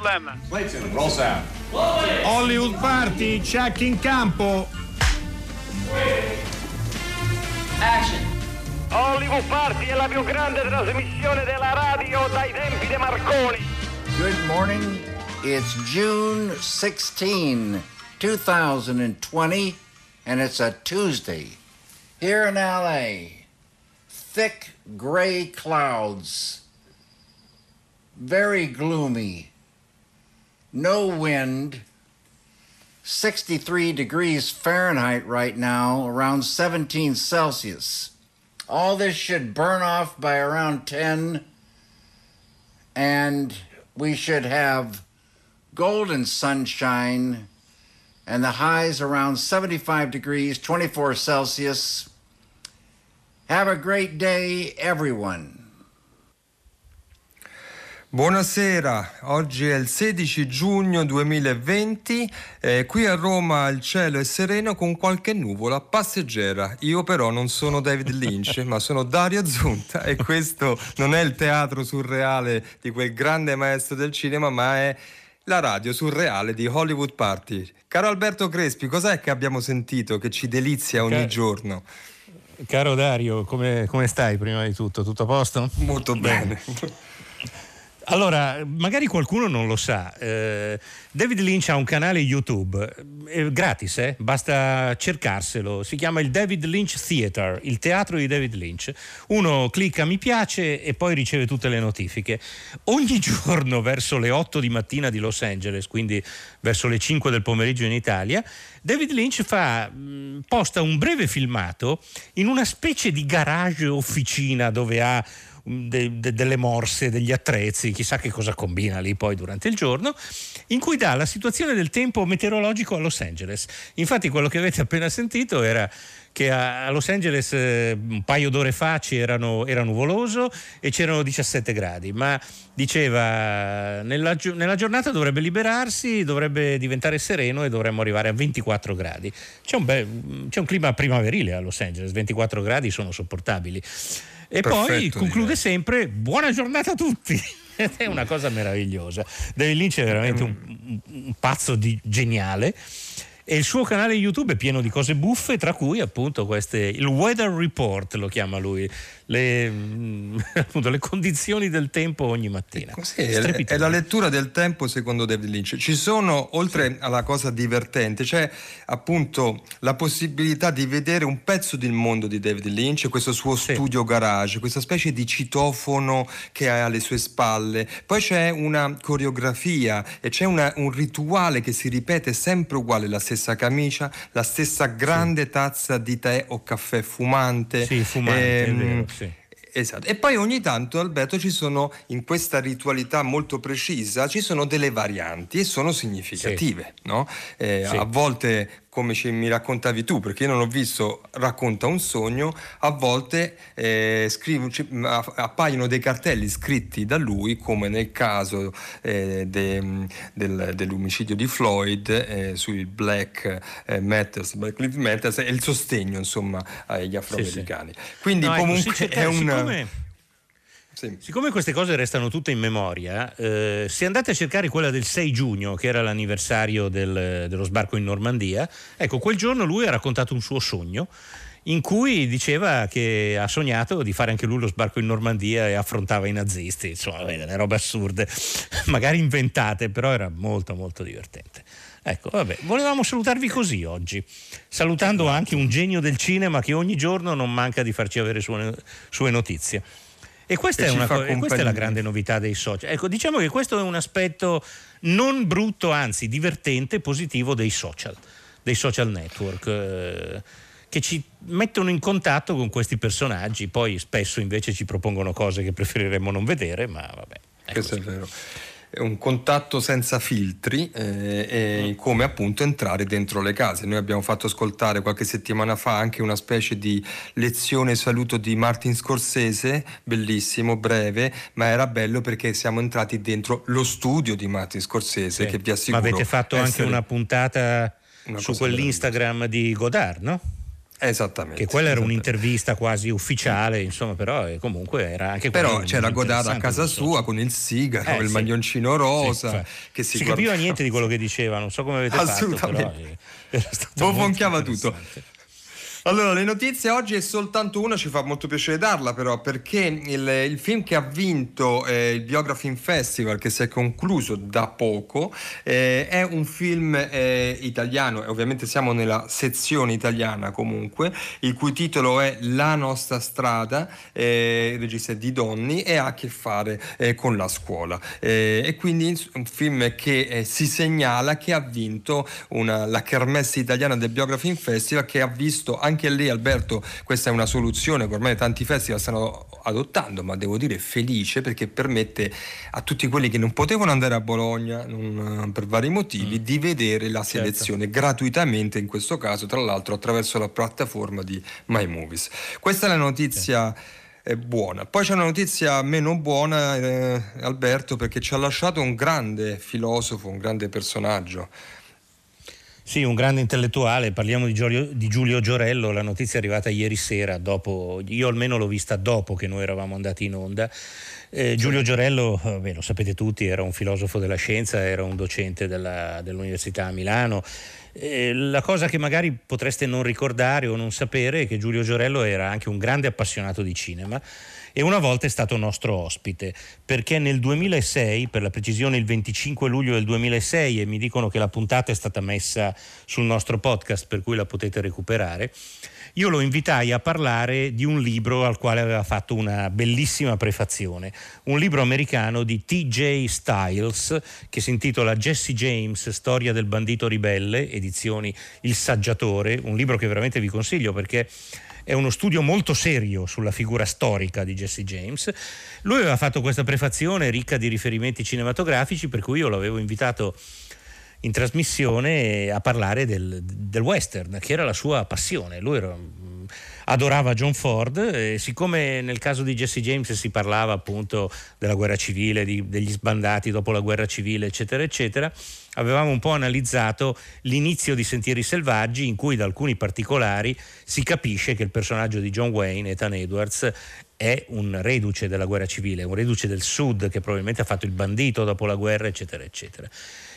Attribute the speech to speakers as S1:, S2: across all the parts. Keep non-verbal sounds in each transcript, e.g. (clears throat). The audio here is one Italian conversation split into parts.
S1: No problem.
S2: Clayton, roll sound.
S3: Hollywood Party, check in campo.
S4: Action.
S1: Hollywood Party è la più grande trasmissione della radio dai tempi di Marconi.
S5: Good morning. It's June 16, 2020, and it's a Tuesday. Here in LA, thick gray clouds, very gloomy, no wind, 63 degrees Fahrenheit right now, around 17 Celsius. All this should burn off by around 10, and we should have golden sunshine and the highs around 75 degrees, 24 Celsius. Have a great day, everyone.
S6: Buonasera, oggi è il 16 giugno 2020, eh, qui a Roma il cielo è sereno con qualche nuvola passeggera. Io però non sono David Lynch, ma sono Dario Zunta e questo non è il teatro surreale di quel grande maestro del cinema, ma è la radio surreale di Hollywood Party. Caro Alberto Crespi, cos'è che abbiamo sentito che ci delizia ogni
S7: Car-
S6: giorno?
S7: Caro Dario, come, come stai prima di tutto? Tutto a posto?
S6: Molto bene. (laughs)
S7: Allora, magari qualcuno non lo sa, eh, David Lynch ha un canale YouTube, è gratis, eh? basta cercarselo, si chiama il David Lynch Theater, il teatro di David Lynch. Uno clicca mi piace e poi riceve tutte le notifiche. Ogni (laughs) giorno verso le 8 di mattina di Los Angeles, quindi verso le 5 del pomeriggio in Italia, David Lynch fa, posta un breve filmato in una specie di garage officina dove ha de, de, delle morse, degli attrezzi, chissà che cosa combina lì poi durante il giorno, in cui dà la situazione del tempo meteorologico a Los Angeles. Infatti quello che avete appena sentito era che a Los Angeles eh, un paio d'ore fa c'erano, era nuvoloso e c'erano 17 gradi, ma diceva nella, nella, giornata dovrebbe liberarsi, dovrebbe diventare sereno e dovremmo arrivare a 24 gradi. C'è un, bel, c'è un clima primaverile a Los Angeles, 24 gradi sono sopportabili. E Perfetto, poi conclude direi. sempre buona giornata a tutti. (laughs) è una cosa meravigliosa. David Lynch è veramente un, un pazzo di geniale e il suo canale YouTube è pieno di cose buffe, tra cui appunto queste, il weather report lo chiama lui, le, (laughs) appunto, le condizioni del tempo ogni mattina.
S6: È, è, la lettura del tempo secondo David Lynch. Ci sono, oltre alla cosa divertente, c'è appunto la possibilità di vedere un pezzo del mondo di David Lynch, questo suo sì. studio garage, questa specie di citofono che ha alle sue spalle. Poi c'è una coreografia e c'è una, un rituale che si ripete sempre uguale, la stessa camicia, la stessa grande sì. tazza di tè o caffè fumante.
S7: Sì, fumante, ehm, vero, sì.
S6: Esatto. E poi ogni tanto, Alberto, ci sono in questa ritualità molto precisa, ci sono delle varianti e sono significative. Sì. No? Eh, sì. A volte come ci, mi raccontavi tu, perché io non ho visto racconta un sogno, a volte eh, scrivo, ci, appaiono dei cartelli scritti da lui, come nel caso eh, de, del, dell'omicidio di Floyd eh, sui Black eh, Matters, Black Lives Matter e il sostegno insomma agli afroamericani. Sì, sì. Quindi no, ecco, comunque ecco, è un...
S7: Sì. Siccome queste cose restano tutte in memoria, eh, se andate a cercare quella del 6 giugno, che era l'anniversario del, dello sbarco in Normandia, ecco, quel giorno lui ha raccontato un suo sogno in cui diceva che ha sognato di fare anche lui lo sbarco in Normandia e affrontava i nazisti, insomma, delle robe assurde, (laughs) magari inventate, però era molto molto divertente. Ecco, vabbè, volevamo salutarvi così oggi, salutando anche un genio del cinema che ogni giorno non manca di farci avere sue, sue notizie. E questa, e, co- e questa, è la grande novità dei social. Ecco, diciamo che questo è un aspetto non brutto, anzi divertente, positivo dei social, dei social network. Eh, che ci mettono in contatto con questi personaggi, poi spesso invece ci propongono cose che preferiremmo non vedere, ma vabbè.
S6: Questo è vero un contatto senza filtri eh, e come appunto entrare dentro le case. Noi abbiamo fatto ascoltare qualche settimana fa anche una specie di lezione saluto di Martin Scorsese, bellissimo, breve, ma era bello perché siamo entrati dentro lo studio di Martin Scorsese sì. che vi assicuro.
S7: Ma avete fatto anche una puntata una su quell'Instagram di Godard, no?
S6: Esattamente.
S7: Che quella era un'intervista quasi ufficiale, insomma, però eh, comunque era anche
S6: Però c'era Godard a casa sua con il sigaro,
S7: Eh,
S6: il
S7: sì.
S6: maglioncino rosa.
S7: Sì,
S6: che si,
S7: si
S6: guarda-
S7: capiva niente di quello che diceva, non so come avete fatto,
S6: Assolutamente.
S7: eh, era stato molto
S6: Bofonchiava tutto. Allora, le notizie oggi è soltanto una, ci fa molto piacere darla però, perché il, il film che ha vinto eh, il Biography Festival, che si è concluso da poco, eh, è un film eh, italiano, e ovviamente siamo nella sezione italiana comunque, il cui titolo è La nostra strada, eh, regista Di Donni e ha a che fare eh, con la scuola. Eh, e quindi un film che eh, si segnala che ha vinto una- la Kermesse italiana del Biography Festival che ha visto anche lì Alberto questa è una soluzione che ormai tanti festival stanno adottando ma devo dire felice perché permette a tutti quelli che non potevano andare a Bologna non- per vari motivi di vedere la selezione gratuitamente in questo caso tra l'altro attraverso la piattaforma di My Movies questa è la notizia è buona. Poi c'è una notizia meno buona, eh, Alberto, perché ci ha lasciato un grande filosofo, un grande personaggio.
S7: Sì, un grande intellettuale, parliamo di Giulio, di Giulio Giorello, la notizia è arrivata ieri sera, dopo, io almeno l'ho vista dopo che noi eravamo andati in onda. Eh, Giulio Giorello, eh, beh, lo sapete tutti, era un filosofo della scienza, era un docente della- dell'Università a Milano. Eh, la cosa che magari potreste non ricordare o non sapere è che Giulio Giorello era anche un grande appassionato di cinema e una volta è stato nostro ospite perché nel 2006, per la precisione il 25 luglio del 2006 e mi dicono che la puntata è stata messa sul nostro podcast per cui la potete recuperare, io lo invitai a parlare di un libro al quale aveva fatto una bellissima prefazione, un libro americano di T.J. Styles che si intitola Jesse James, Storia del bandito ribelle, edizioni Il Saggiatore, un libro che veramente vi consiglio perché è uno studio molto serio sulla figura storica di Jesse James. Lui aveva fatto questa prefazione ricca di riferimenti cinematografici, per cui io l'avevo invitato in trasmissione a parlare del, del western, che era la sua passione. Lui era- mh, adorava John Ford e siccome nel caso di Jesse James si parlava appunto della guerra civile, di- degli sbandati dopo la guerra civile, eccetera, eccetera, avevamo un po' analizzato l'inizio di Sentieri Selvaggi in cui da alcuni particolari si capisce che il personaggio di John Wayne, Ethan Edwards, è un reduce della guerra civile, un reduce del sud che probabilmente ha fatto il bandito dopo la guerra, eccetera, eccetera.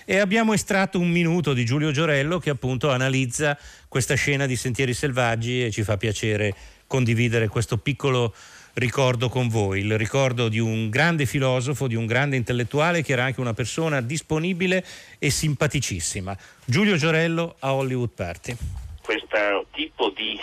S7: E abbiamo estratto un minuto di Giulio Giorello che appunto analizza questa scena di Sentieri Selvaggi e ci fa piacere condividere questo piccolo ricordo con voi, il ricordo di un grande filosofo, di un grande intellettuale che era anche una persona disponibile e simpaticissima. Giulio Giorello a Hollywood Party.
S2: questo tipo di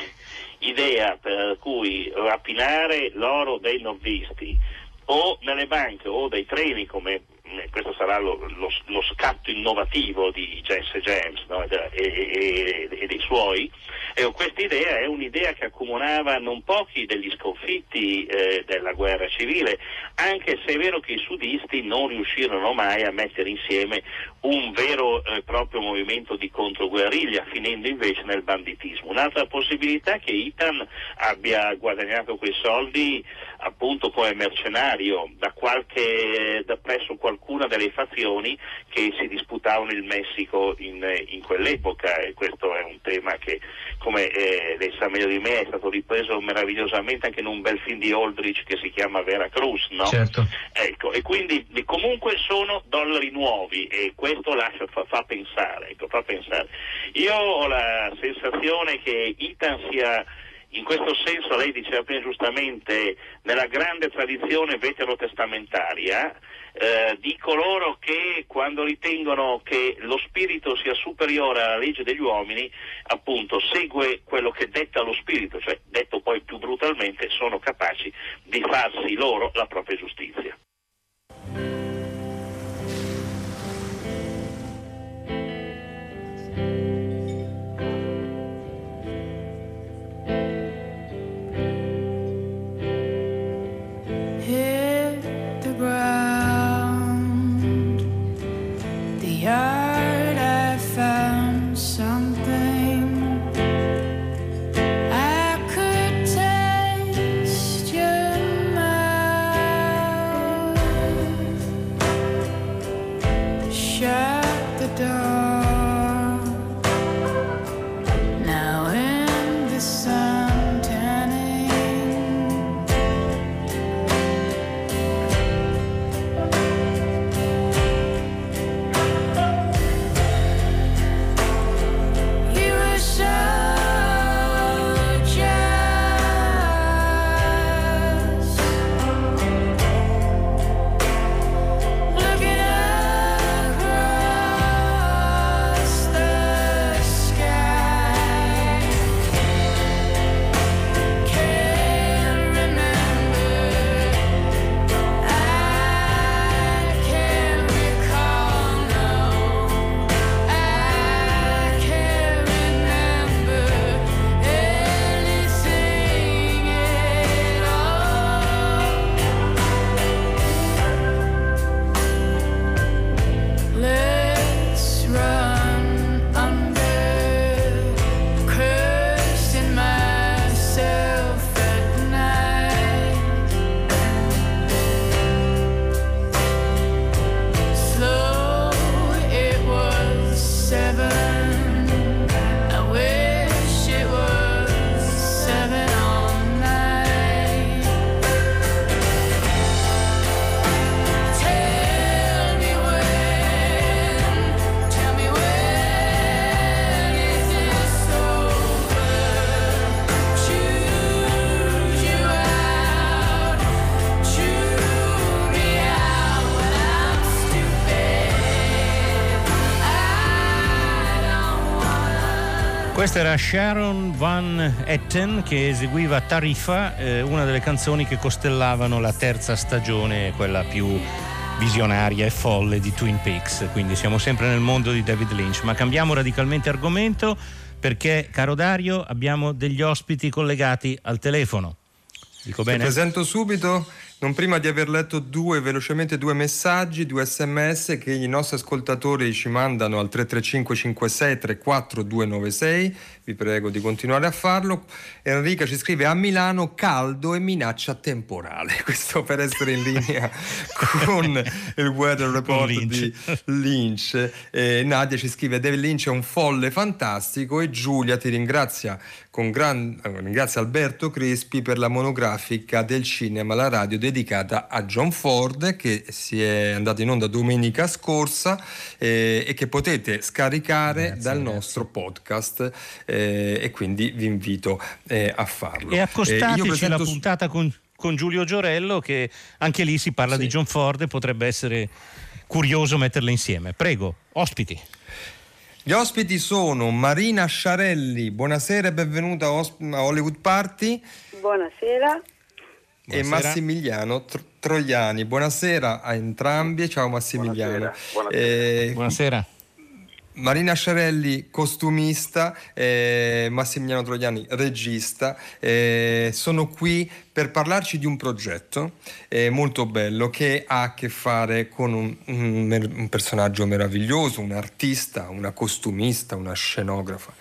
S2: idea per cui rapinare l'oro dei nobbisti o nelle banche o dai treni come questo sarà lo, lo- lo scatto innovativo di Jesse James no, e, e- e dei suoi e questa idea è un'idea che accomunava non pochi degli sconfitti eh, della guerra civile anche se è vero che i sudisti non riuscirono mai a mettere insieme un vero e proprio movimento di controguerriglia, finendo invece nel banditismo. Un'altra possibilità è che Itan abbia guadagnato quei soldi appunto come mercenario da qualche, da presso qualcuna delle fazioni che si disputavano il Messico in, in quell'epoca e questo è un tema che come eh, lei sa meglio di me è stato ripreso meravigliosamente anche in un bel film di Aldrich che si chiama Vera Cruz, no?
S4: Certo.
S2: Ecco, e quindi comunque sono dollari nuovi e questo lascia, fa, fa pensare, ecco, fa pensare. Io ho la sensazione che Itan sia in questo senso, lei diceva prima giustamente, nella grande tradizione veterotestamentaria eh, di coloro che quando ritengono che lo spirito sia superiore alla legge degli uomini, appunto segue quello che detta lo spirito, cioè detto poi più brutalmente, sono capaci di farsi loro la propria giustizia.
S7: Questa era Sharon Van Etten che eseguiva Tarifa, eh, una delle canzoni che costellavano la terza stagione, quella più visionaria e folle di Twin Peaks. Quindi siamo sempre nel mondo di David Lynch, ma cambiamo radicalmente argomento perché, caro Dario, abbiamo degli ospiti collegati al telefono. Dico
S6: Ti
S7: bene?
S6: presento subito, non prima di aver letto due, velocemente due messaggi, due sms che i nostri ascoltatori ci mandano al 335 56 34 296, vi prego di continuare a farlo. Enrica ci scrive a Milano caldo e minaccia temporale, (laughs) questo per essere in linea con il weather report
S7: Lynch.
S6: di Lynch. Eh, Nadia ci scrive David Lynch è un folle fantastico e Giulia ti ringrazia con gran, eh, ringrazia Alberto Crespi per la monografica del cinema alla radio dedicata a John Ford che si è andata in onda domenica scorsa eh, e che potete scaricare
S7: Grazie,
S6: dal
S7: grazie.
S6: nostro podcast eh, e quindi vi invito eh, a farlo.
S7: E
S6: Eh,
S7: accostateci
S6: presento
S7: la puntata con, con Giulio Giorello che anche lì si parla
S6: Sì.
S7: di John Ford e potrebbe essere curioso metterle insieme. Prego, ospiti.
S6: Gli ospiti sono Marina Sciarelli, buonasera e benvenuta a Hollywood Party.
S8: Buonasera.
S6: e
S7: Buonasera.
S6: Massimiliano Tro- Troiani. Buonasera a entrambi, ciao Massimiliano.
S2: Buonasera, buonasera.
S6: Eh,
S7: Buonasera.
S6: Marina Sciarelli, costumista, eh, Massimiliano Troiani, regista, eh, sono qui per parlarci di un progetto eh, molto bello che ha a che fare con un, un un personaggio meraviglioso, un artista, una costumista, una scenografa,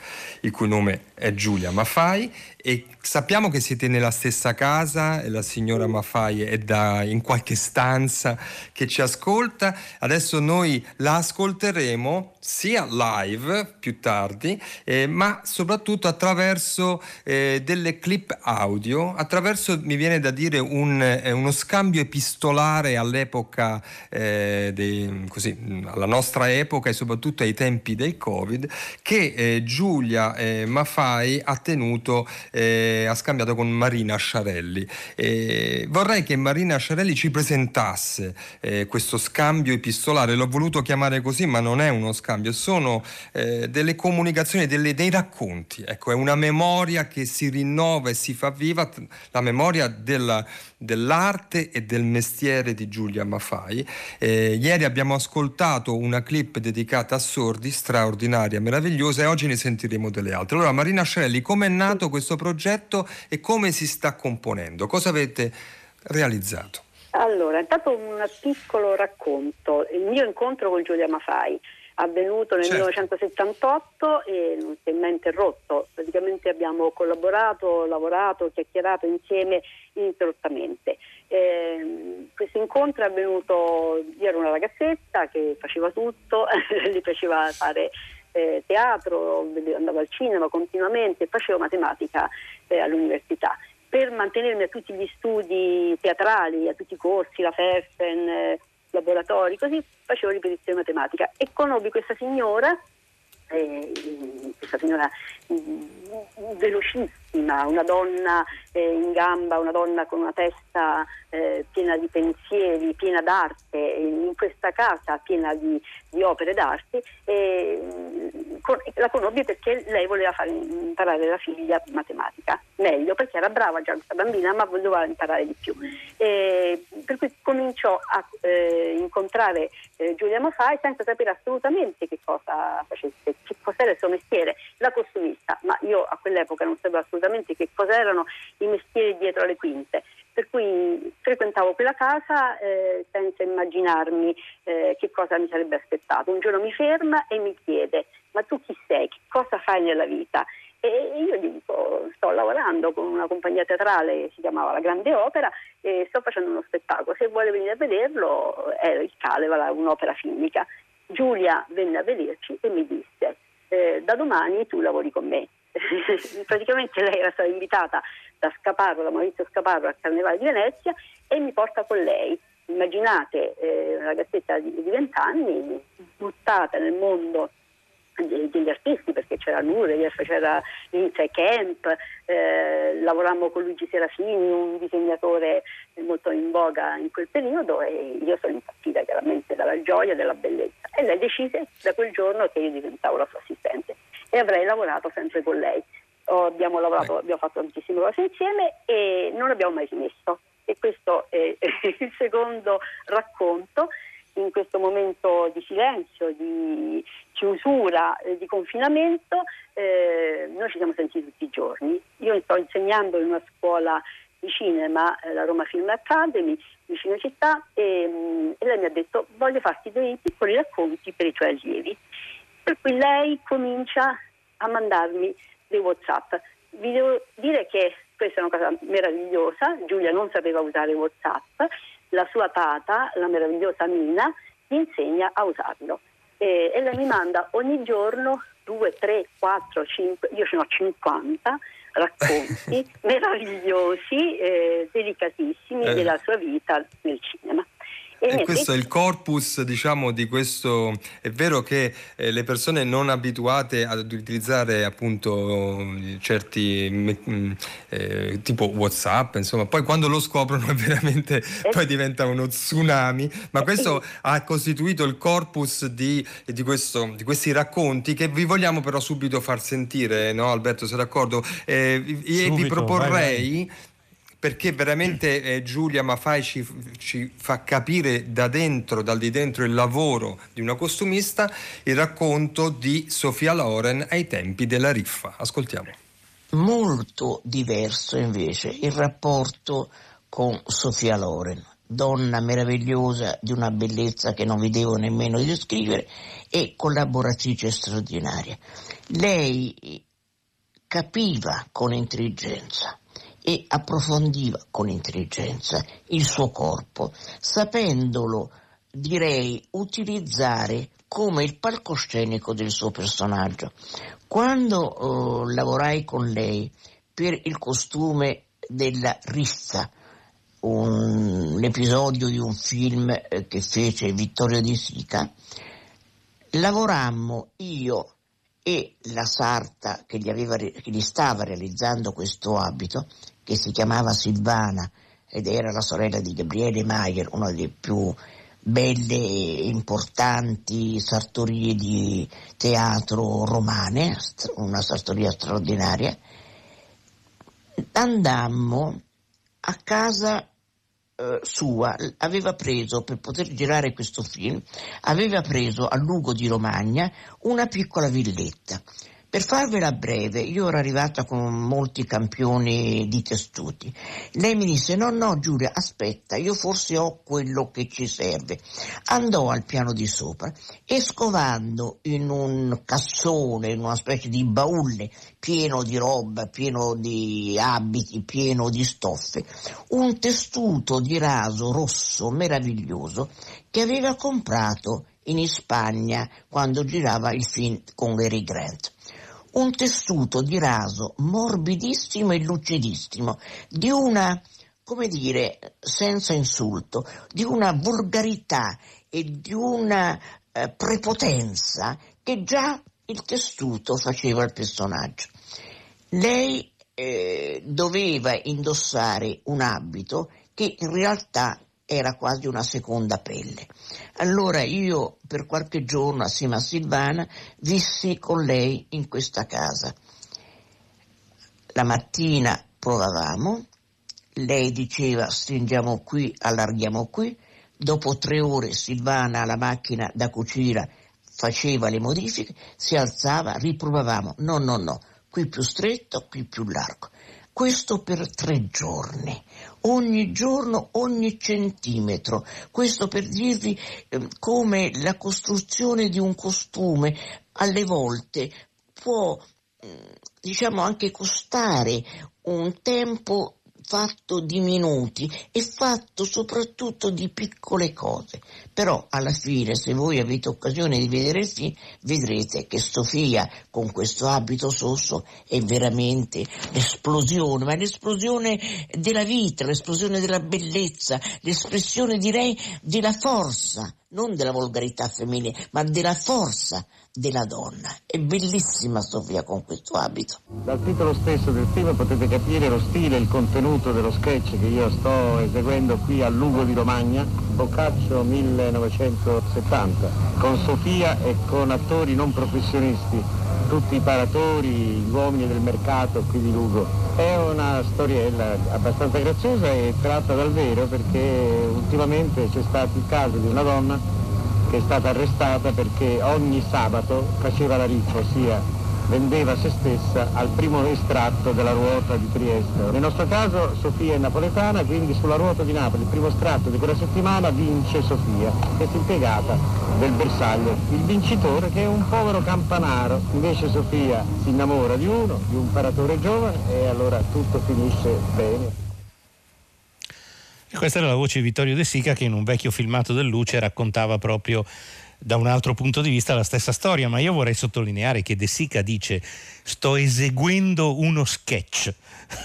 S6: il cui nome è Giulia Maffai e sappiamo che siete nella stessa casa e la signora Maffai è da, in qualche stanza che ci ascolta. Adesso noi la ascolteremo sia live più tardi, eh, ma soprattutto attraverso eh, delle clip audio, attraverso, mi viene da dire, un, eh, uno scambio epistolare all'epoca, eh, dei- così, alla nostra epoca e soprattutto ai tempi del Covid, che eh, Giulia eh, Maffai ha tenuto, eh, ha scambiato con Marina Sciarelli. Eh, vorrei che Marina Sciarelli ci presentasse questo scambio epistolare, l'ho voluto chiamare così, ma non è uno scambio, sono delle comunicazioni, delle- dei racconti, ecco, è una memoria che si rinnova e si fa viva, la memoria della- dell'arte e del mestiere di Giulia Maffai. Eh, ieri abbiamo ascoltato una clip dedicata a sordi, straordinaria, meravigliosa, e oggi ne sentiremo delle altre. Allora, Marina Sciarelli, come è nato questo progetto e come si sta componendo? Cosa avete realizzato?
S8: Allora, intanto un piccolo racconto. Il mio incontro con Giulia Mafai avvenuto nel
S6: Certo.
S8: 1978 e non si è mai interrotto. Praticamente abbiamo collaborato, lavorato, chiacchierato insieme ininterrottamente. Ehm, questo incontro è avvenuto, io ero una ragazzetta che faceva tutto, (laughs) gli piaceva fare eh, teatro, andavo al cinema continuamente, facevo matematica eh, all'università. Per mantenermi a tutti gli studi teatrali, a tutti i corsi, la Fersen, eh, laboratori, così facevo ripetizione matematica e conobbi questa signora eh, questa signora mm, velocissima, una donna eh, in gamba, una donna con una testa eh, piena di pensieri, piena d'arte, in questa casa piena di, di opere d'arte. E, con- la conobbi perché lei voleva fare imparare la figlia matematica, meglio perché era brava già questa bambina, ma voleva imparare di più. E, per cui cominciò a eh, incontrare eh, Giulia Mafai senza sapere assolutamente che cosa facesse, che cos'era il suo mestiere, la costumista, ma io a quell'epoca non sapevo assolutamente che cos'erano i mestieri dietro le quinte. Per cui frequentavo quella casa eh, senza immaginarmi eh, che cosa mi sarebbe aspettato. Un giorno mi ferma e mi chiede: Ma tu chi sei? Che cosa fai nella vita? E io dico: Sto lavorando con una compagnia teatrale che si chiamava La Grande Opera e sto facendo uno spettacolo. Se vuole venire a vederlo, è il Calevala, un'opera filmica. Giulia venne a vederci e mi disse: eh, Da domani tu lavori con me. (laughs) Praticamente lei era stata invitata da Scaparro, Maurizio Scaparro al Carnevale di Venezia e mi porta con lei. Immaginate eh, una ragazzetta di di 20 anni buttata nel mondo de- degli artisti perché c'era Nureyev, c'era Lindsay Kemp, eh, lavorammo con Luigi Serafini, un disegnatore molto in voga in quel periodo e io sono impazzita chiaramente dalla gioia e dalla bellezza e lei decise da quel giorno che io diventavo la sua assistente e avrei lavorato sempre con lei. Oh, abbiamo lavorato, abbiamo fatto tantissime cose insieme e non abbiamo mai smesso. E questo è (laughs) il secondo racconto in questo momento di silenzio, di chiusura, eh, di confinamento, eh, noi ci siamo sentiti tutti i giorni. Io sto insegnando in una scuola di cinema, eh, la Roma Film Academy, vicino città, e, mm, e lei mi ha detto voglio farti dei piccoli racconti per i tuoi allievi. Per cui lei comincia a mandarmi dei WhatsApp. Vi devo dire che questa è una cosa meravigliosa, Giulia non sapeva usare WhatsApp, la sua tata, la meravigliosa Mina, gli insegna a usarlo. E, e lei mi manda ogni giorno 2, 3, 4, 5, io ce ne ho 50 racconti (laughs) meravigliosi, eh, delicatissimi
S6: Eh.
S8: della sua vita nel cinema. E
S6: questo è il corpus, diciamo, di questo. È vero che eh, le persone non abituate ad utilizzare appunto certi mh, eh, tipo WhatsApp, insomma, poi quando lo scoprono è (laughs) veramente poi diventa uno tsunami. Ma questo ha costituito il corpus di, di questo- di questi racconti che vi vogliamo però subito far sentire, no, Alberto? Sei d'accordo? Eh, e vi proporrei perché veramente eh, Giulia Mafai ci, ci fa capire da dentro, dal di dentro il lavoro di una costumista, il racconto di Sofia Loren ai tempi della riffa. Ascoltiamo.
S9: Molto diverso invece il rapporto con Sofia Loren, donna meravigliosa di una bellezza che non vi devo nemmeno descrivere e collaboratrice straordinaria. Lei eh, capiva con intelligenza e approfondiva con intelligenza il suo corpo, sapendolo, direi, utilizzare come il palcoscenico del suo personaggio. Quando eh, lavorai con lei per il costume della riffa, un, un episodio di un film eh, che fece Vittorio Di Sica, lavorammo io e la sarta che gli, aveva che gli stava realizzando questo abito, che si chiamava Silvana ed era la sorella di Gabriele Maier, una delle più belle e importanti sartorie di teatro romane, una sartoria straordinaria, andammo a casa eh, sua, aveva preso per poter girare questo film, aveva preso a Lugo di Romagna una piccola villetta. Per farvela breve, io ero arrivata con molti campioni di tessuti. Lei mi disse: No, no, Giulia, aspetta, io forse ho quello che ci serve. Andò al piano di sopra e scovando in un cassone, in una specie di baule pieno di roba, pieno di abiti, pieno di stoffe, un tessuto di raso rosso meraviglioso che aveva comprato in Spagna quando girava il film con Gary Grant un tessuto di raso morbidissimo e lucidissimo, di una, come dire, senza insulto, di una volgarità e di una eh, prepotenza che già il tessuto faceva al personaggio. Lei eh, doveva indossare un abito che in realtà era quasi una seconda pelle. Allora io per qualche giorno assieme a Silvana vissi con lei in questa casa. La mattina provavamo, lei diceva stringiamo qui, allarghiamo qui, dopo tre ore Silvana alla macchina da cucire faceva le modifiche, si alzava, riprovavamo, no, no, no, qui più stretto, qui più largo. Questo per tre giorni, ogni giorno, ogni centimetro. Questo per dirvi eh, come la costruzione di un costume alle volte può, eh, diciamo, anche costare un tempo fatto di minuti e fatto soprattutto di piccole cose. Però alla fine, se voi avete occasione di vedere il film, vedrete che Sofia con questo abito sosso è veramente l'esplosione, ma l'esplosione della vita, l'esplosione della bellezza, l'espressione direi della forza, non della volgarità femminile, ma della forza della donna. È bellissima Sofia con questo abito.
S10: Dal titolo stesso del film potete capire lo stile e il contenuto dello sketch che io sto eseguendo qui a Lugo di Romagna, Boccaccio 1970, con Sofia e con attori non professionisti tutti i paratori, gli uomini del mercato qui di Lugo. È una storiella abbastanza graziosa e tratta dal vero perché ultimamente c'è stato il caso di una donna che è stata arrestata perché ogni sabato faceva la riffa, ossia vendeva se stessa al primo estratto della ruota di Trieste. Nel nostro caso Sofia è napoletana, quindi sulla ruota di Napoli, il primo estratto di quella settimana vince Sofia, questa impiegata del bersaglio. Il vincitore che è un povero campanaro, invece Sofia si innamora di uno, di un paratore giovane e allora tutto finisce bene.
S7: E questa era la voce di Vittorio De Sica che in un vecchio filmato del Luce raccontava proprio da un altro punto di vista la stessa storia, ma io vorrei sottolineare che De Sica dice sto eseguendo uno sketch.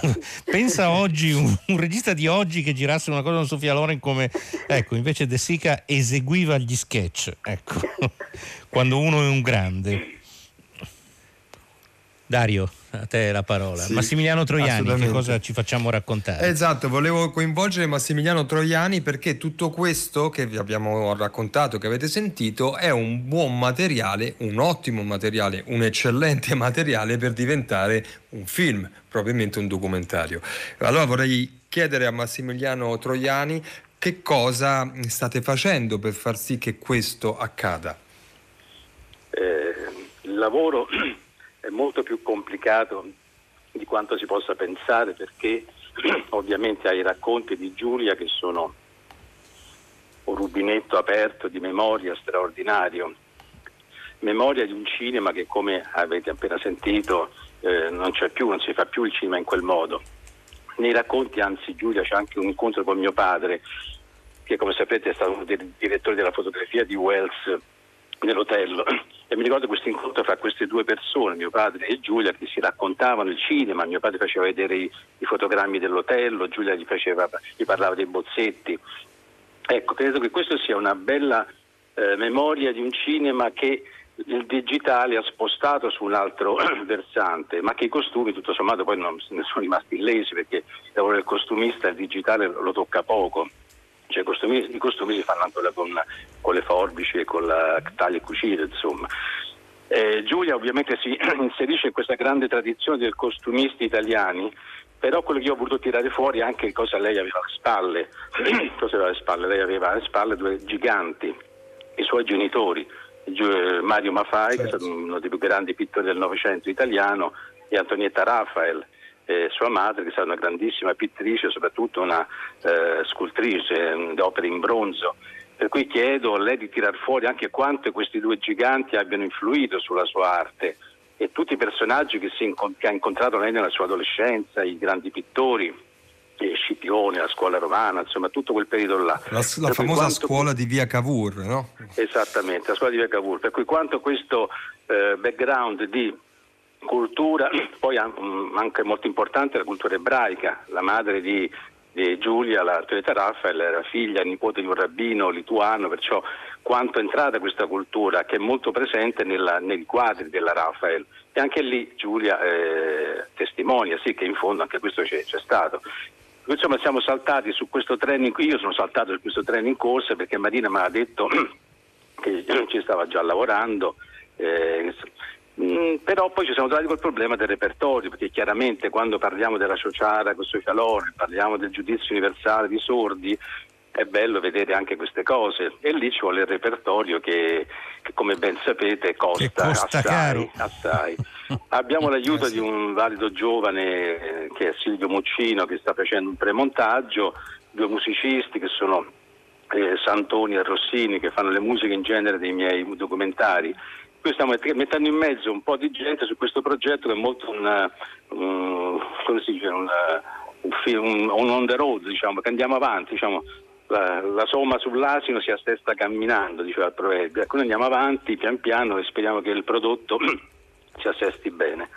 S7: (laughs) Pensa (laughs) oggi, un, un, regista di oggi che girasse una cosa con Sofia Loren come, ecco, invece De Sica eseguiva gli sketch, ecco, (laughs) quando uno è un grande. Dario, a te la parola. Sì, Massimiliano Troiani, che cosa ci facciamo raccontare?
S6: Esatto, volevo coinvolgere Massimiliano Troiani perché tutto questo che vi abbiamo raccontato, che avete sentito, è un buon materiale, un ottimo materiale, un eccellente (laughs) materiale per diventare un film, probabilmente un documentario. Allora vorrei chiedere a Massimiliano Troiani che cosa state facendo per far sì che questo accada.
S11: Eh, il lavoro (clears throat) è molto più complicato di quanto si possa pensare perché (clears throat) ovviamente hai i racconti di Giulia che sono un rubinetto aperto di memoria straordinario, memoria di un cinema che come avete appena sentito eh, non c'è più, non si fa più il cinema in quel modo. Nei racconti, anzi Giulia c'è anche un incontro con mio padre, che come sapete è stato uno dei direttori della fotografia di Wells nell'hotel (clears throat) e mi ricordo questo incontro fra queste due persone, mio padre e Giulia, che si raccontavano il cinema, mio padre faceva vedere i, i fotogrammi dell'hotel, Giulia gli, faceva, gli, parlava dei bozzetti. Ecco, credo che questa sia una bella eh, memoria di un cinema che il digitale ha spostato su un altro (clears throat) versante, ma che i costumi tutto sommato poi non ne sono rimasti illesi perché il lavoro del costumista il digitale lo tocca poco cioè, i, costumi, i costumi si fanno ancora con, con, le forbici e con la taglia e cucire, insomma. Eh, Giulia ovviamente si (clears throat) inserisce in questa grande tradizione dei costumisti italiani, però quello che io ho voluto tirare fuori è anche cosa lei aveva alle spalle. (clears throat) cosa aveva alle spalle? Lei aveva alle spalle due giganti, i suoi genitori, Mario Maffai, certo. che è stato uno dei più grandi pittori del Novecento italiano, e Antonietta Raphael eh, sua madre che stata una grandissima pittrice, soprattutto una eh, scultrice mm, di opere in bronzo. Per cui chiedo a lei di tirar fuori anche quanto questi due giganti abbiano influito sulla sua arte e tutti i personaggi che, incont- che ha incontrato lei nella sua adolescenza, i grandi pittori, eh, Scipione, la scuola romana, insomma tutto quel periodo là.
S6: La, la famosa quanto... scuola di via Cavour, no?
S11: Esattamente, la scuola di via Cavour, per cui quanto questo eh, background di cultura, (clears throat) poi mm, anche molto importante la cultura ebraica, la madre di, Giulia, la Antonietta Raffaele, era figlia e nipote di un rabbino lituano, perciò quanto è entrata questa cultura che è molto presente nella, nei quadri della Raffaele e anche lì Giulia eh, testimonia, sì che in fondo anche questo c'è, c'è stato. Insomma siamo saltati su questo treno, io sono saltato su questo treno in corsa perché Marina mi ha detto (clears throat) che ci stava già lavorando, eh, Mm, però poi ci siamo trovati col problema del repertorio, perché chiaramente quando parliamo della Ciociara con Socialone, parliamo del giudizio universale di sordi, è bello vedere anche queste cose. E lì ci vuole il repertorio che, che come ben sapete costa,
S7: costa
S11: assai, assai. (laughs) Abbiamo l'aiuto di un valido giovane eh, che è Silvio Muccino che sta facendo un premontaggio, due musicisti che sono eh, Santoni e Rossini che fanno le musiche in genere dei miei documentari Qui stiamo mettendo in mezzo un po' di gente su questo progetto che è molto un, um, come si dice, un, un, un, on the road, diciamo, che andiamo avanti, diciamo, la, la, somma sull'asino si assesta camminando, diceva il proverbio. Ecco, noi andiamo avanti pian piano e speriamo che il prodotto (clears throat) si assesti bene.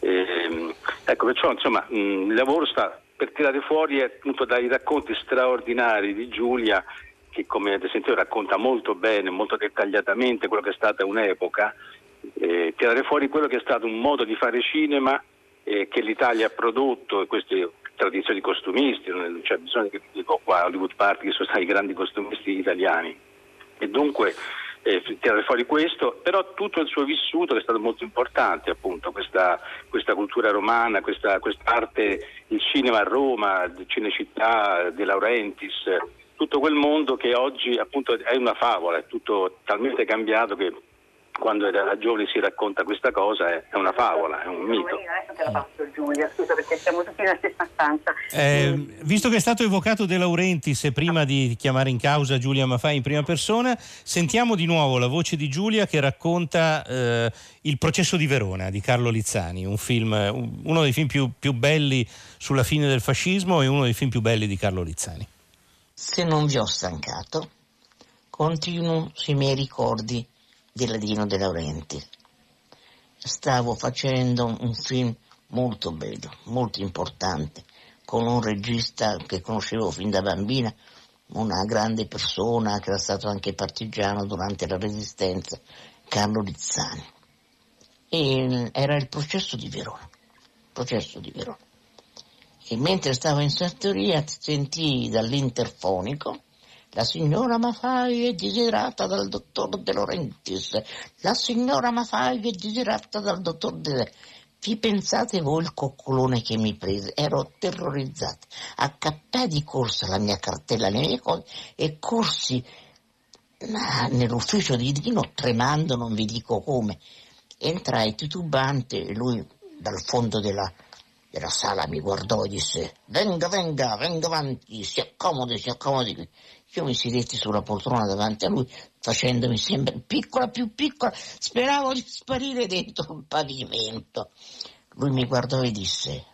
S11: E, ehm, ecco, perciò insomma, mh, il lavoro sta per tirare fuori appunto dai racconti straordinari di Giulia che come ad esempio racconta molto bene, molto dettagliatamente quello che è stata un'epoca, eh, tirare fuori quello che è stato un modo di fare cinema eh, che l'Italia ha prodotto, queste tradizioni costumisti, non c'è bisogno che dico qua a Hollywood Park che sono stati i grandi costumisti italiani. E dunque eh, tirare fuori questo, però tutto il suo vissuto che è stato molto importante, appunto, questa, questa cultura romana, questa, quest'arte, il cinema a Roma, Cinecittà, De Laurentiis, tutto quel mondo che oggi appunto è una favola, è tutto talmente cambiato che quando era giovane si racconta questa cosa è, è una favola, è un mito.
S8: Adesso te la passo Giulia, scusa perché siamo tutti nella stessa stanza.
S7: Eh, visto che è stato evocato De Laurentiis prima di chiamare in causa Giulia Maffai in prima persona, sentiamo di nuovo la voce di Giulia che racconta eh, Il processo di Verona di Carlo Lizzani, un film, uno dei film più, più belli sulla fine del fascismo e uno dei film più belli di Carlo Lizzani.
S9: Se non vi ho stancato, continuo sui miei ricordi di Ladino De Laurenti. Stavo facendo un film molto bello, molto importante, con un regista che conoscevo fin da bambina, una grande persona che era stato anche partigiano durante la resistenza, Carlo Lizzani. E era il processo di Verona, processo di Verona. E mentre stavo in sartoria sentii dall'interfonico la signora Mafai è desiderata dal dottor De Laurentiis. La signora Mafai è desiderata dal dottor De Vi pensate voi il coccolone che mi prese? Ero terrorizzata. Accappai di corsa la mia cartella, le mie cose e corsi nell'ufficio di Dino tremando, non vi dico come. Entrai titubante e lui dal fondo della, della sala mi guardò e disse venga, venga, venga avanti, si accomodi, si accomodi. Io mi sedetti sulla poltrona davanti a lui facendomi sempre piccola, più piccola, speravo di sparire dentro il pavimento. Lui mi guardò e disse,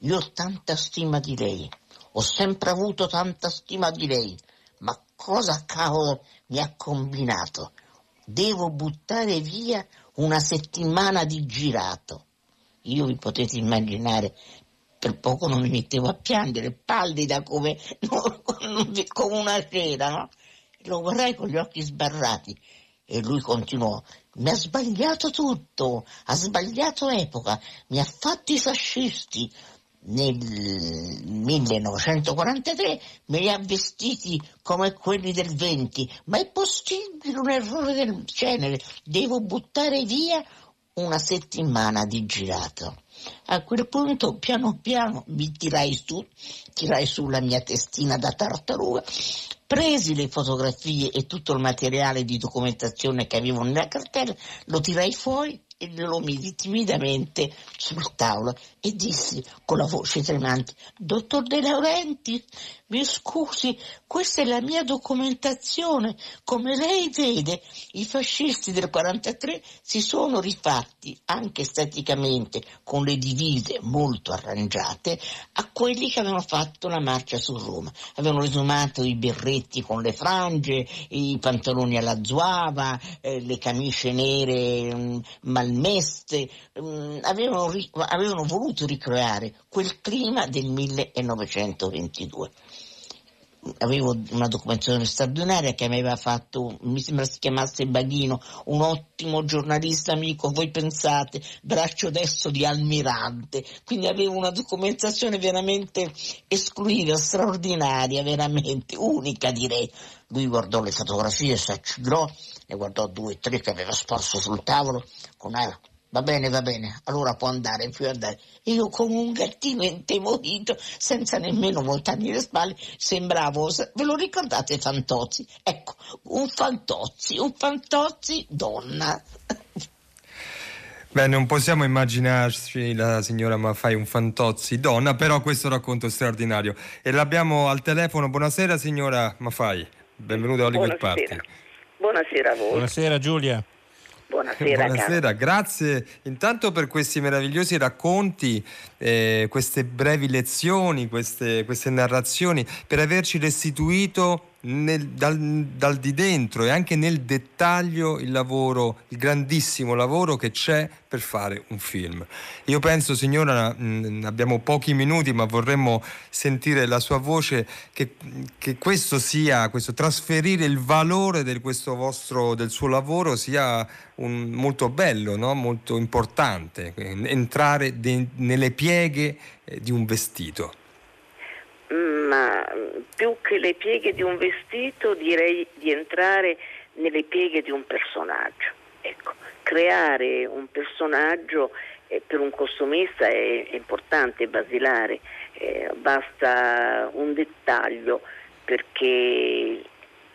S9: io ho tanta stima di lei, ho sempre avuto tanta stima di lei, ma cosa cavolo mi ha combinato? Devo buttare via una settimana di girato. Io vi potete immaginare per poco non mi mettevo a piangere, pallida come, (laughs) come una cera, no? Lo guardai con gli occhi sbarrati e lui continuò, mi ha sbagliato tutto, ha sbagliato epoca, mi ha fatto i fascisti. Nel 1943 me li ha vestiti come quelli del 20, ma è possibile un errore del genere? Devo buttare via una settimana di girato. A quel punto, piano piano, mi tirai su, tirai su la mia testina da tartaruga, presi le fotografie e tutto il materiale di documentazione che avevo nella cartella, lo tirai fuori e lo misi timidamente sul tavolo e dissi con la voce tremante, dottor De Laurenti, mi scusi, questa è la mia documentazione. Come lei vede, i fascisti del 43 si sono rifatti, anche esteticamente, con le divise molto arrangiate, a quelli che avevano fatto la marcia su Roma. Avevano risumato i berretti con le frange, i pantaloni alla zuava, eh, le camicie nere mh, malmeste, mh, avevano, ri- avevano voluto ricreare quel clima del 1922 avevo una documentazione straordinaria che aveva fatto, mi sembra si chiamasse Baghino, un ottimo giornalista amico, voi pensate, braccio destro di Almirante, quindi avevo una documentazione veramente esclusiva, straordinaria, veramente unica direi. Lui guardò le fotografie, si accigliò, ne guardò due o tre che aveva sparso sul tavolo con aria Va bene, va bene, allora può andare, può andare. Io come un gattino intemorito, senza nemmeno voltarmi le spalle, sembravo, ve lo ricordate Fantozzi? Ecco, un Fantozzi, un Fantozzi donna.
S6: Beh, non possiamo immaginarci la signora Maffai un Fantozzi donna, però questo racconto è straordinario. E l'abbiamo al telefono. Buonasera signora Maffai, benvenuta a Hollywood
S12: Buonasera.
S6: Party.
S12: Buonasera a voi.
S7: Buonasera Giulia.
S12: Buonasera,
S6: Buonasera, grazie intanto per questi meravigliosi racconti, eh, queste brevi lezioni, queste, queste narrazioni, per averci restituito nel- dal, dal di dentro e anche nel dettaglio il lavoro, il grandissimo lavoro che c'è per fare un film. Io penso, signora, mh, abbiamo pochi minuti, ma vorremmo sentire la sua voce che, che questo sia, questo trasferire il valore del, vostro, del suo lavoro sia un- molto bello, no? molto importante, entrare de- nelle pieghe eh, di un vestito.
S12: Ma mm, più che le pieghe di un vestito direi di entrare nelle pieghe di un personaggio. Ecco, creare un personaggio eh, per un costumista è, è importante, è basilare, eh, basta un dettaglio perché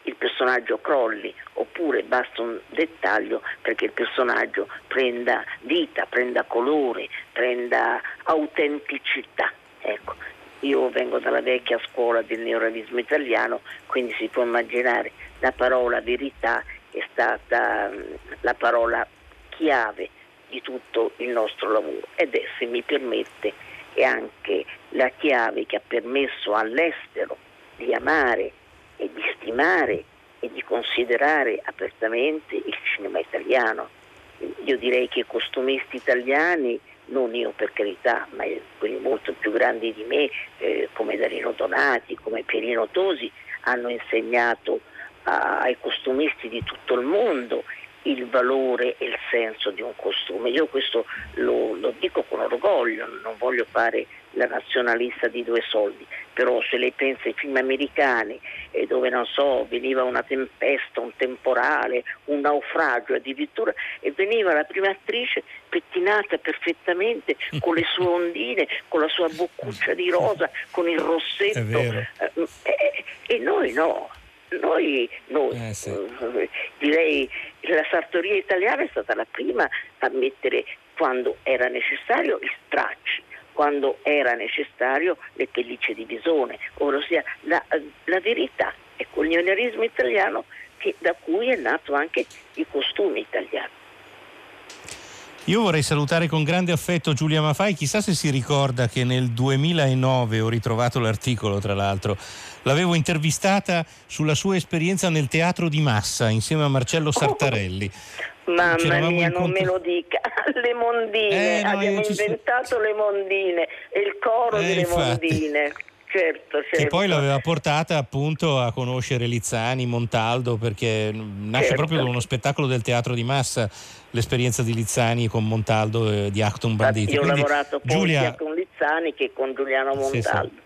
S12: il personaggio crolli oppure basta un dettaglio perché il personaggio prenda vita, prenda colore, prenda autenticità. Ecco, io vengo dalla vecchia scuola del neorealismo italiano, quindi si può immaginare la parola verità è stata mh, la parola chiave di tutto il nostro lavoro ed è, se mi permette, è anche la chiave che ha permesso all'estero di amare e di stimare e di considerare apertamente il cinema italiano. Io direi che i costumisti italiani, non io per carità, ma quelli molto più grandi di me, eh, come Darino Donati, come Pierino Tosi, hanno insegnato a- ai costumisti di tutto il mondo il valore e il senso di un costume. Io questo lo, lo dico con orgoglio, non voglio fare la nazionalista di due soldi, però se lei pensa ai film americani eh, dove non so, veniva una tempesta, un temporale, un naufragio addirittura e veniva la prima attrice pettinata perfettamente (laughs) con le sue ondine, con la sua boccuccia di rosa, con il rossetto
S7: È vero.
S12: eh, eh, e noi no. Noi, noi
S7: Eh, sì.
S12: eh, direi la sartoria italiana è stata la prima a mettere quando era necessario i stracci, quando era necessario le pellicce di bisone, ossia la, la verità. Ecco il neonarismo italiano che- da cui è nato anche il costume italiano.
S7: Io vorrei salutare con grande affetto Giulia Mafai, chissà se si ricorda che nel 2009 ho ritrovato l'articolo, tra l'altro, l'avevo intervistata sulla sua esperienza nel teatro di massa insieme a Marcello (laughs) Sartarelli.
S12: Mamma mia, non
S7: conto-
S12: me lo dica. (laughs) Le mondine,
S7: Eh, no,
S12: abbiamo
S7: ci so-
S12: inventato le mondine, il coro
S7: Eh,
S12: delle
S7: infatti.
S12: mondine. Certo, certo.
S7: Che poi l'aveva portata appunto a conoscere Lizzani, Montaldo, perché nasce
S12: Certo.
S7: proprio da uno spettacolo del teatro di massa, l'esperienza di Lizzani con Montaldo e di Acton Banditi.
S12: Io ho
S7: Quindi,
S12: lavorato poi
S7: Giulia,
S12: sia con Lizzani che con Giuliano
S7: Sì, sì.
S12: Montaldo.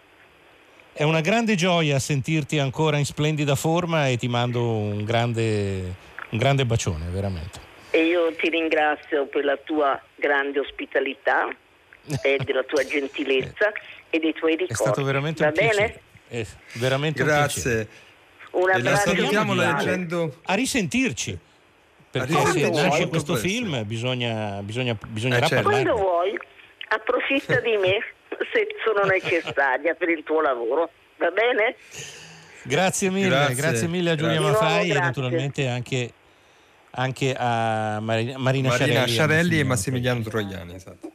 S7: È una grande gioia sentirti ancora in splendida forma e ti mando un grande, un grande bacione, veramente.
S12: E io ti ringrazio per la tua grande ospitalità e (laughs) della tua gentilezza e dei tuoi ricordi.
S7: È stato veramente
S12: Va
S7: un
S12: bene?
S7: piacere. È veramente un piacere.
S4: Grazie.
S12: Un
S4: E la
S12: abbraccio
S4: leggendo...
S7: A risentirci. Perché
S4: A
S7: se nasce questo
S4: presto.
S7: film bisogna, bisogna, bisognerà
S4: Eh, certo.
S12: Quando vuoi, approfitta di me se sono necessaria per il tuo lavoro. Va bene?
S7: Grazie mille,
S4: Grazie.
S7: grazie, mille a Giulia
S12: Grazie.
S7: Maffai
S12: Di
S7: e naturalmente anche, anche a Marina, Marina, Sciarelli,
S4: Sciarelli e
S7: Massimiliano
S4: Massimiliano Troiani. Esatto.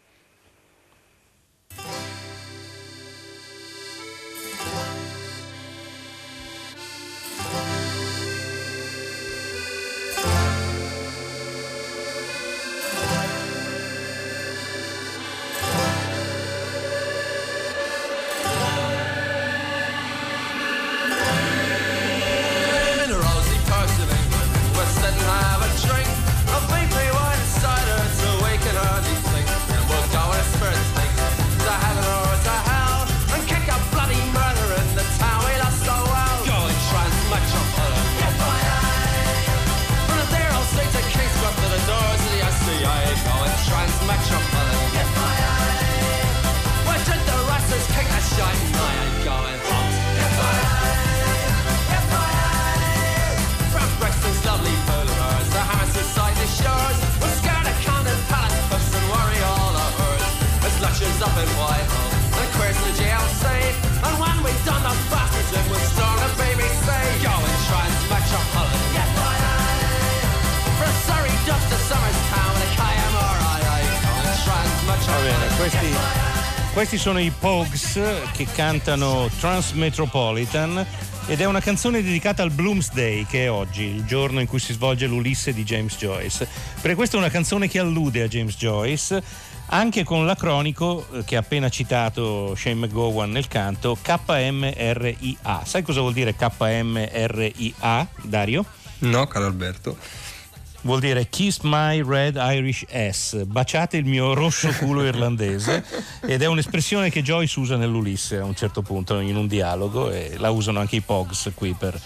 S7: Questi sono i Pogs che cantano Transmetropolitan ed è una canzone dedicata al Bloomsday che è oggi, il giorno in cui si svolge l'Ulisse di James Joyce. Per questo è una canzone che allude a James Joyce anche con l'acronico eh, che ha appena citato Shane McGowan nel canto KMRIA. Sai cosa vuol dire KMRIA, Dario?
S4: No, caro Alberto.
S7: Vuol dire Kiss My Red Irish Ass, baciate il mio rosso culo irlandese (laughs) ed è un'espressione che Joyce usa nell'Ulisse a un certo punto in un dialogo e la usano anche i Pogs qui per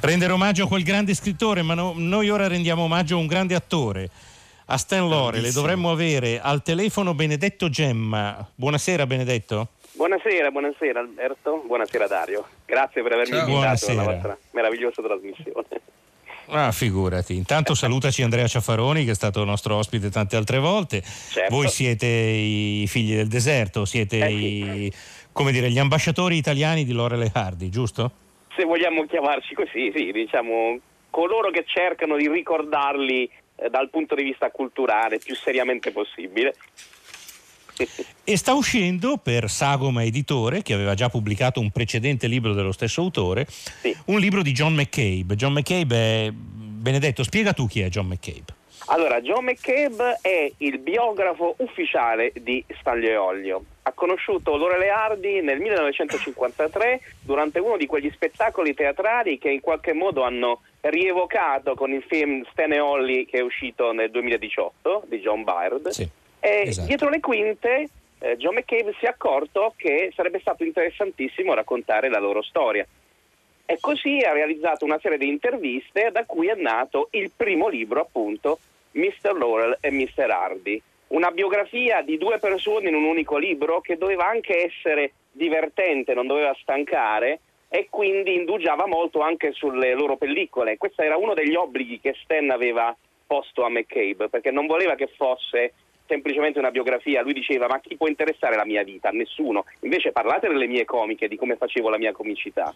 S7: rendere omaggio a quel grande scrittore, ma no- noi ora rendiamo omaggio a un grande attore. A Stan Laurel le dovremmo avere al telefono Benedetto Gemma. Buonasera Benedetto.
S13: Buonasera, buonasera Alberto, buonasera Dario. Grazie per avermi
S7: Ciao.
S13: invitato alla
S7: Buonasera.
S13: vostra meravigliosa trasmissione.
S7: Ah, figurati. Intanto salutaci Andrea Ciaffaroni che è stato nostro ospite tante altre volte.
S13: Certo.
S7: Voi siete i figli del deserto, siete
S13: Eh
S7: i, come dire, gli ambasciatori italiani di Laurel e Hardy, giusto?
S13: Se vogliamo chiamarci così, sì, diciamo coloro che cercano di ricordarli eh, dal punto di vista culturale più seriamente possibile.
S7: E sta uscendo per Sagoma Editore, che aveva già pubblicato un precedente libro dello stesso autore, un libro di John McCabe. John McCabe è... Benedetto, spiega tu chi è John McCabe.
S13: Allora, John McCabe è il biografo ufficiale di Stanlio e Olio. Ha conosciuto Lorele Hardy nel 1953 durante uno di quegli spettacoli teatrali che in qualche modo hanno rievocato con il film Stan e Ollie che è uscito nel 2018 di John Byrd. E
S7: esatto.
S13: dietro le quinte eh, John McCabe si è accorto che sarebbe stato interessantissimo raccontare la loro storia. E così ha realizzato una serie di interviste da cui è nato il primo libro, appunto, Mr. Laurel e Mr. Hardy. Una biografia di due persone in un unico libro che doveva anche essere divertente, non doveva stancare e quindi indugiava molto anche sulle loro pellicole. Questo era uno degli obblighi che Stan aveva posto a McCabe, perché non voleva che fosse semplicemente una biografia, lui diceva ma chi può interessare la mia vita? Nessuno. Invece parlate delle mie comiche, di come facevo la mia comicità.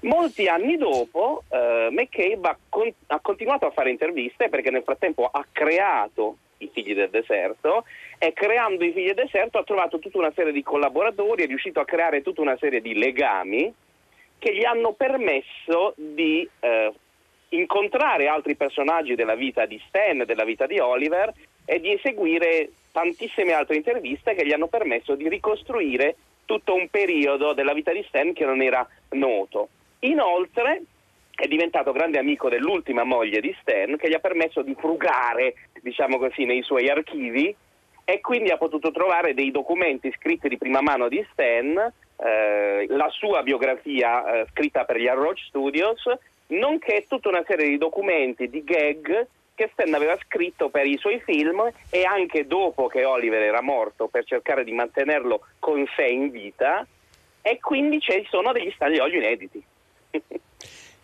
S13: Molti anni dopo eh, McCabe ha, con- ha continuato a fare interviste perché nel frattempo ha creato i figli del deserto e creando i figli del deserto ha trovato tutta una serie di collaboratori, è riuscito a creare tutta una serie di legami che gli hanno permesso di eh, incontrare altri personaggi della vita di Stan, della vita di Oliver e di eseguire tantissime altre interviste che gli hanno permesso di ricostruire tutto un periodo della vita di Stan che non era noto. Inoltre è diventato grande amico dell'ultima moglie di Stan che gli ha permesso di frugare, diciamo così, nei suoi archivi e quindi ha potuto trovare dei documenti scritti di prima mano di Stan, eh, la sua biografia eh, scritta per gli Arrow Studios, nonché tutta una serie di documenti, di gag che Stan aveva scritto per i suoi film e anche dopo che Oliver era morto per cercare di mantenerlo con sé in vita e quindi ci sono degli staglioli inediti. (laughs)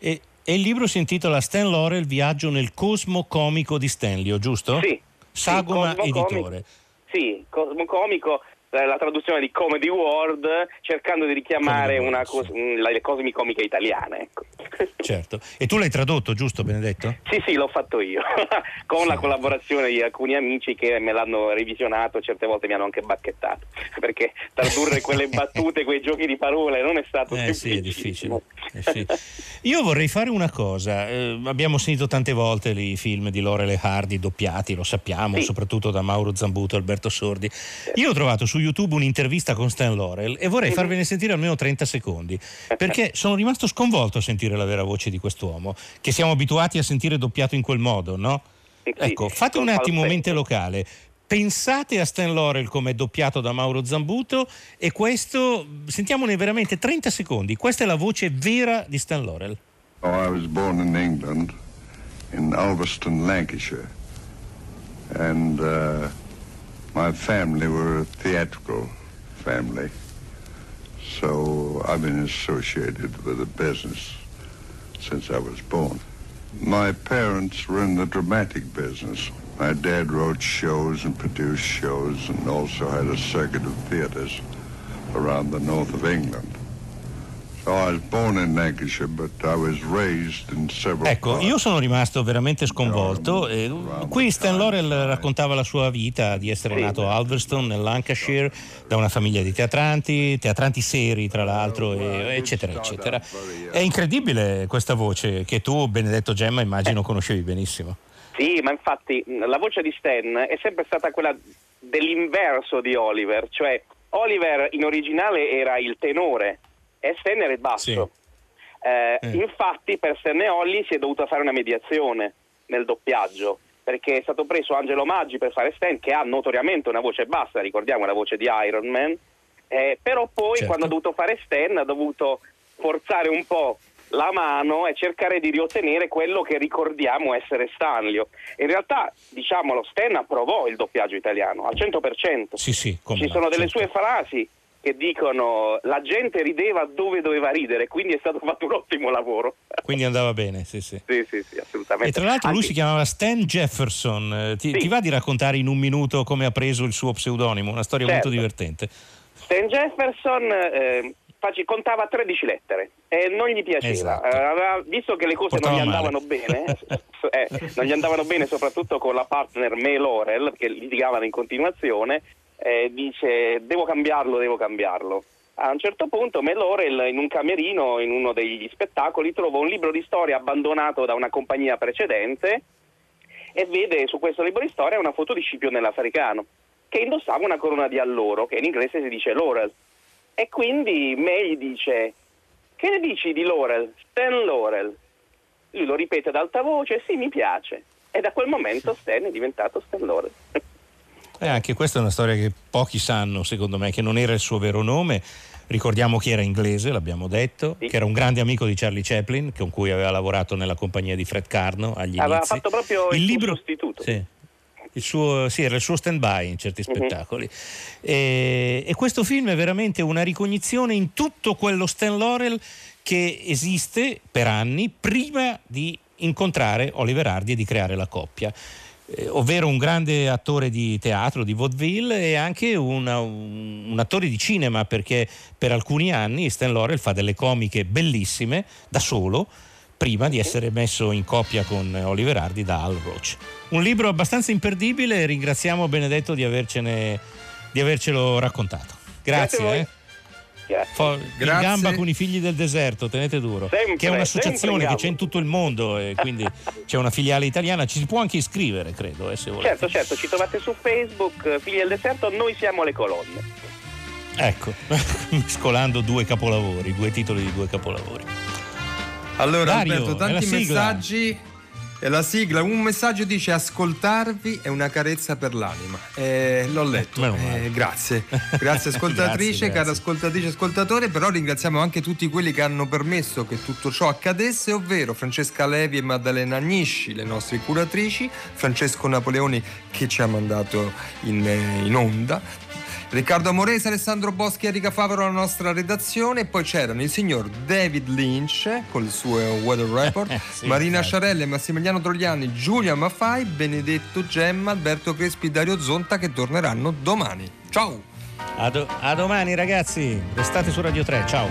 S7: E, e il libro si intitola Stan Laurel, viaggio nel cosmo comico di Stanlio, giusto?
S13: Sì.
S7: Sagoma
S13: Sì,
S7: Editore.
S13: Comico. Sì, Cosmo Comico, la traduzione di Comedy World, cercando di richiamare una mm, le cosmi comiche italiane. Ecco. (laughs)
S7: Certo. E tu l'hai tradotto, giusto Benedetto?
S13: Sì, sì, l'ho fatto io, (laughs) con la collaborazione di alcuni amici che me l'hanno revisionato, certe volte mi hanno anche bacchettato, (laughs) perché tradurre quelle battute, quei giochi di parole non è stato
S7: Eh sì, è difficile. Eh sì. Io vorrei fare una cosa, eh, abbiamo sentito tante volte i film di Laurel e Hardy doppiati, lo sappiamo,
S13: Sì.
S7: soprattutto da Mauro Zambuto e Alberto Sordi. Io ho trovato su YouTube un'intervista con Stan Laurel e vorrei farvene sentire almeno 30 secondi, perché sono rimasto sconvolto a sentire la vera voce di quest'uomo, che siamo abituati a sentire doppiato in quel modo, no? Ecco, fate un attimo mente locale. Pensate a Stan Laurel come doppiato da Mauro Zambuto e questo, sentiamone veramente 30 secondi, questa è la voce vera di Stan Laurel.
S14: Oh, I was born in England, in Ulverston, Lancashire. And uh, my family were a theatrical family. So I've been associated with the business since I was born. My parents were in the dramatic business. My dad wrote shows and produced shows and also had a circuit of theaters around the north of England.
S7: Ecco, io sono rimasto veramente sconvolto. eh, qui Stan Laurel raccontava la sua vita di essere nato a Alverston, nel Lancashire, da una famiglia di teatranti, teatranti seri tra l'altro, eccetera, eccetera. È incredibile questa voce che tu, Benedetto Gemma, immagino conoscevi benissimo.
S13: Sì, ma infatti la voce di Stan è sempre stata quella dell'inverso di Oliver, cioè Oliver in originale era il tenore e Stan era il basso. Eh, Infatti per Stan e Ollie si è dovuta fare una mediazione nel doppiaggio perché è stato preso Angelo Maggi per fare Stan che ha notoriamente una voce bassa, ricordiamo la voce di Iron Man, eh, però poi
S7: Certo.
S13: quando ha dovuto fare Stan ha dovuto forzare un po' la mano e cercare di riottenere quello che ricordiamo essere Stanlio. In realtà, diciamolo, Stan approvò il doppiaggio italiano al 100%.
S7: Sì, sì,
S13: Ci
S7: no,
S13: sono delle
S7: certo.
S13: sue frasi che dicono la gente rideva dove doveva ridere, quindi è stato (laughs) fatto un ottimo lavoro.
S7: Quindi andava bene, sì, sì.
S13: Sì, sì, sì, assolutamente.
S7: E tra l'altro lui
S13: Anche-
S7: si chiamava Stan Jefferson. Eh, Ti, ti va di raccontare in un minuto come ha preso il suo pseudonimo? Una storia
S13: Certo.
S7: molto divertente.
S13: Stan Jefferson eh, contava 13 lettere e non gli piaceva.
S7: Esatto.
S13: Aveva- visto che le cose
S7: Portava
S13: non gli
S7: male.
S13: andavano bene, (laughs) eh, non gli andavano bene soprattutto con la partner May Laurel, che litigavano in continuazione, eh, dice devo cambiarlo, devo cambiarlo. A un certo punto May Laurel in un camerino, in uno degli spettacoli, trova un libro di storia abbandonato da una compagnia precedente e vede su questo libro di storia una foto di Scipione l'Africano che indossava una corona di alloro, che in inglese si dice Laurel. E quindi May gli dice: Che ne dici di Laurel? Stan Laurel. Lui lo ripete ad alta voce: Sì, mi piace. E da quel momento Stan è diventato Stan Laurel.
S7: E anche questa è una storia che pochi sanno, secondo me, che non era il suo vero nome. Ricordiamo che era inglese, l'abbiamo detto, che era un grande amico di Charlie Chaplin, con cui aveva lavorato nella compagnia di Fred Carno agli
S13: Aveva
S7: inizi.
S13: fatto proprio il,
S7: il libro,
S13: sostituto.
S7: Sì. Il suo, sì, era il suo stand-by in certi
S13: Mhm.
S7: spettacoli. E, e questo film è veramente una ricognizione in tutto quello Stan Laurel che esiste per anni prima di incontrare Oliver Hardy e di creare la coppia. Eh, ovvero un grande attore di teatro, di vaudeville e anche una- un, un attore di cinema perché per alcuni anni Stan Laurel fa delle comiche bellissime da solo prima di essere messo in coppia con Oliver Hardy da Al Roach. Un libro abbastanza imperdibile ringraziamo Benedetto di, avercene, di avercelo raccontato.
S13: Grazie voi.
S7: Grazie. Fo- in
S6: Grazie.
S7: gamba con i figli del deserto, tenete duro.
S13: Sempre,
S7: che è un'associazione che c'è in tutto il mondo e quindi c'è una filiale italiana, ci si può anche iscrivere, credo, eh, se volete.
S13: Certo, certo, ci trovate su Facebook, Figli del Deserto, noi siamo le colonne.
S7: Ecco, (laughs) mescolando due capolavori, due titoli di due capolavori.
S6: Allora
S7: Dario,
S6: Alberto, tanti messaggi. E la sigla, un messaggio dice ascoltarvi è una carezza per l'anima. Eh, l'ho letto. Eh, grazie. Grazie (laughs) ascoltatrice,
S7: Grazie,
S6: cara
S7: grazie.
S6: ascoltatrice, ascoltatore, però ringraziamo anche tutti quelli che hanno permesso che tutto ciò accadesse, ovvero Francesca Levi e Maddalena Agnisci, le nostre curatrici, Francesco Napoleoni che ci ha mandato in, eh, in onda, Riccardo Amorese, Alessandro Boschi, Erika Favaro alla nostra redazione poi c'erano il signor David Lynch con il suo Weather Report, (laughs)
S7: sì,
S6: Marina
S7: certo.
S6: Sciarelle, Massimiliano Trogliani, Giulia Maffai, Benedetto Gemma, Alberto Crespi, Dario Zonta che torneranno domani. Ciao!
S7: A, do- a domani ragazzi, restate su Radio 3, ciao!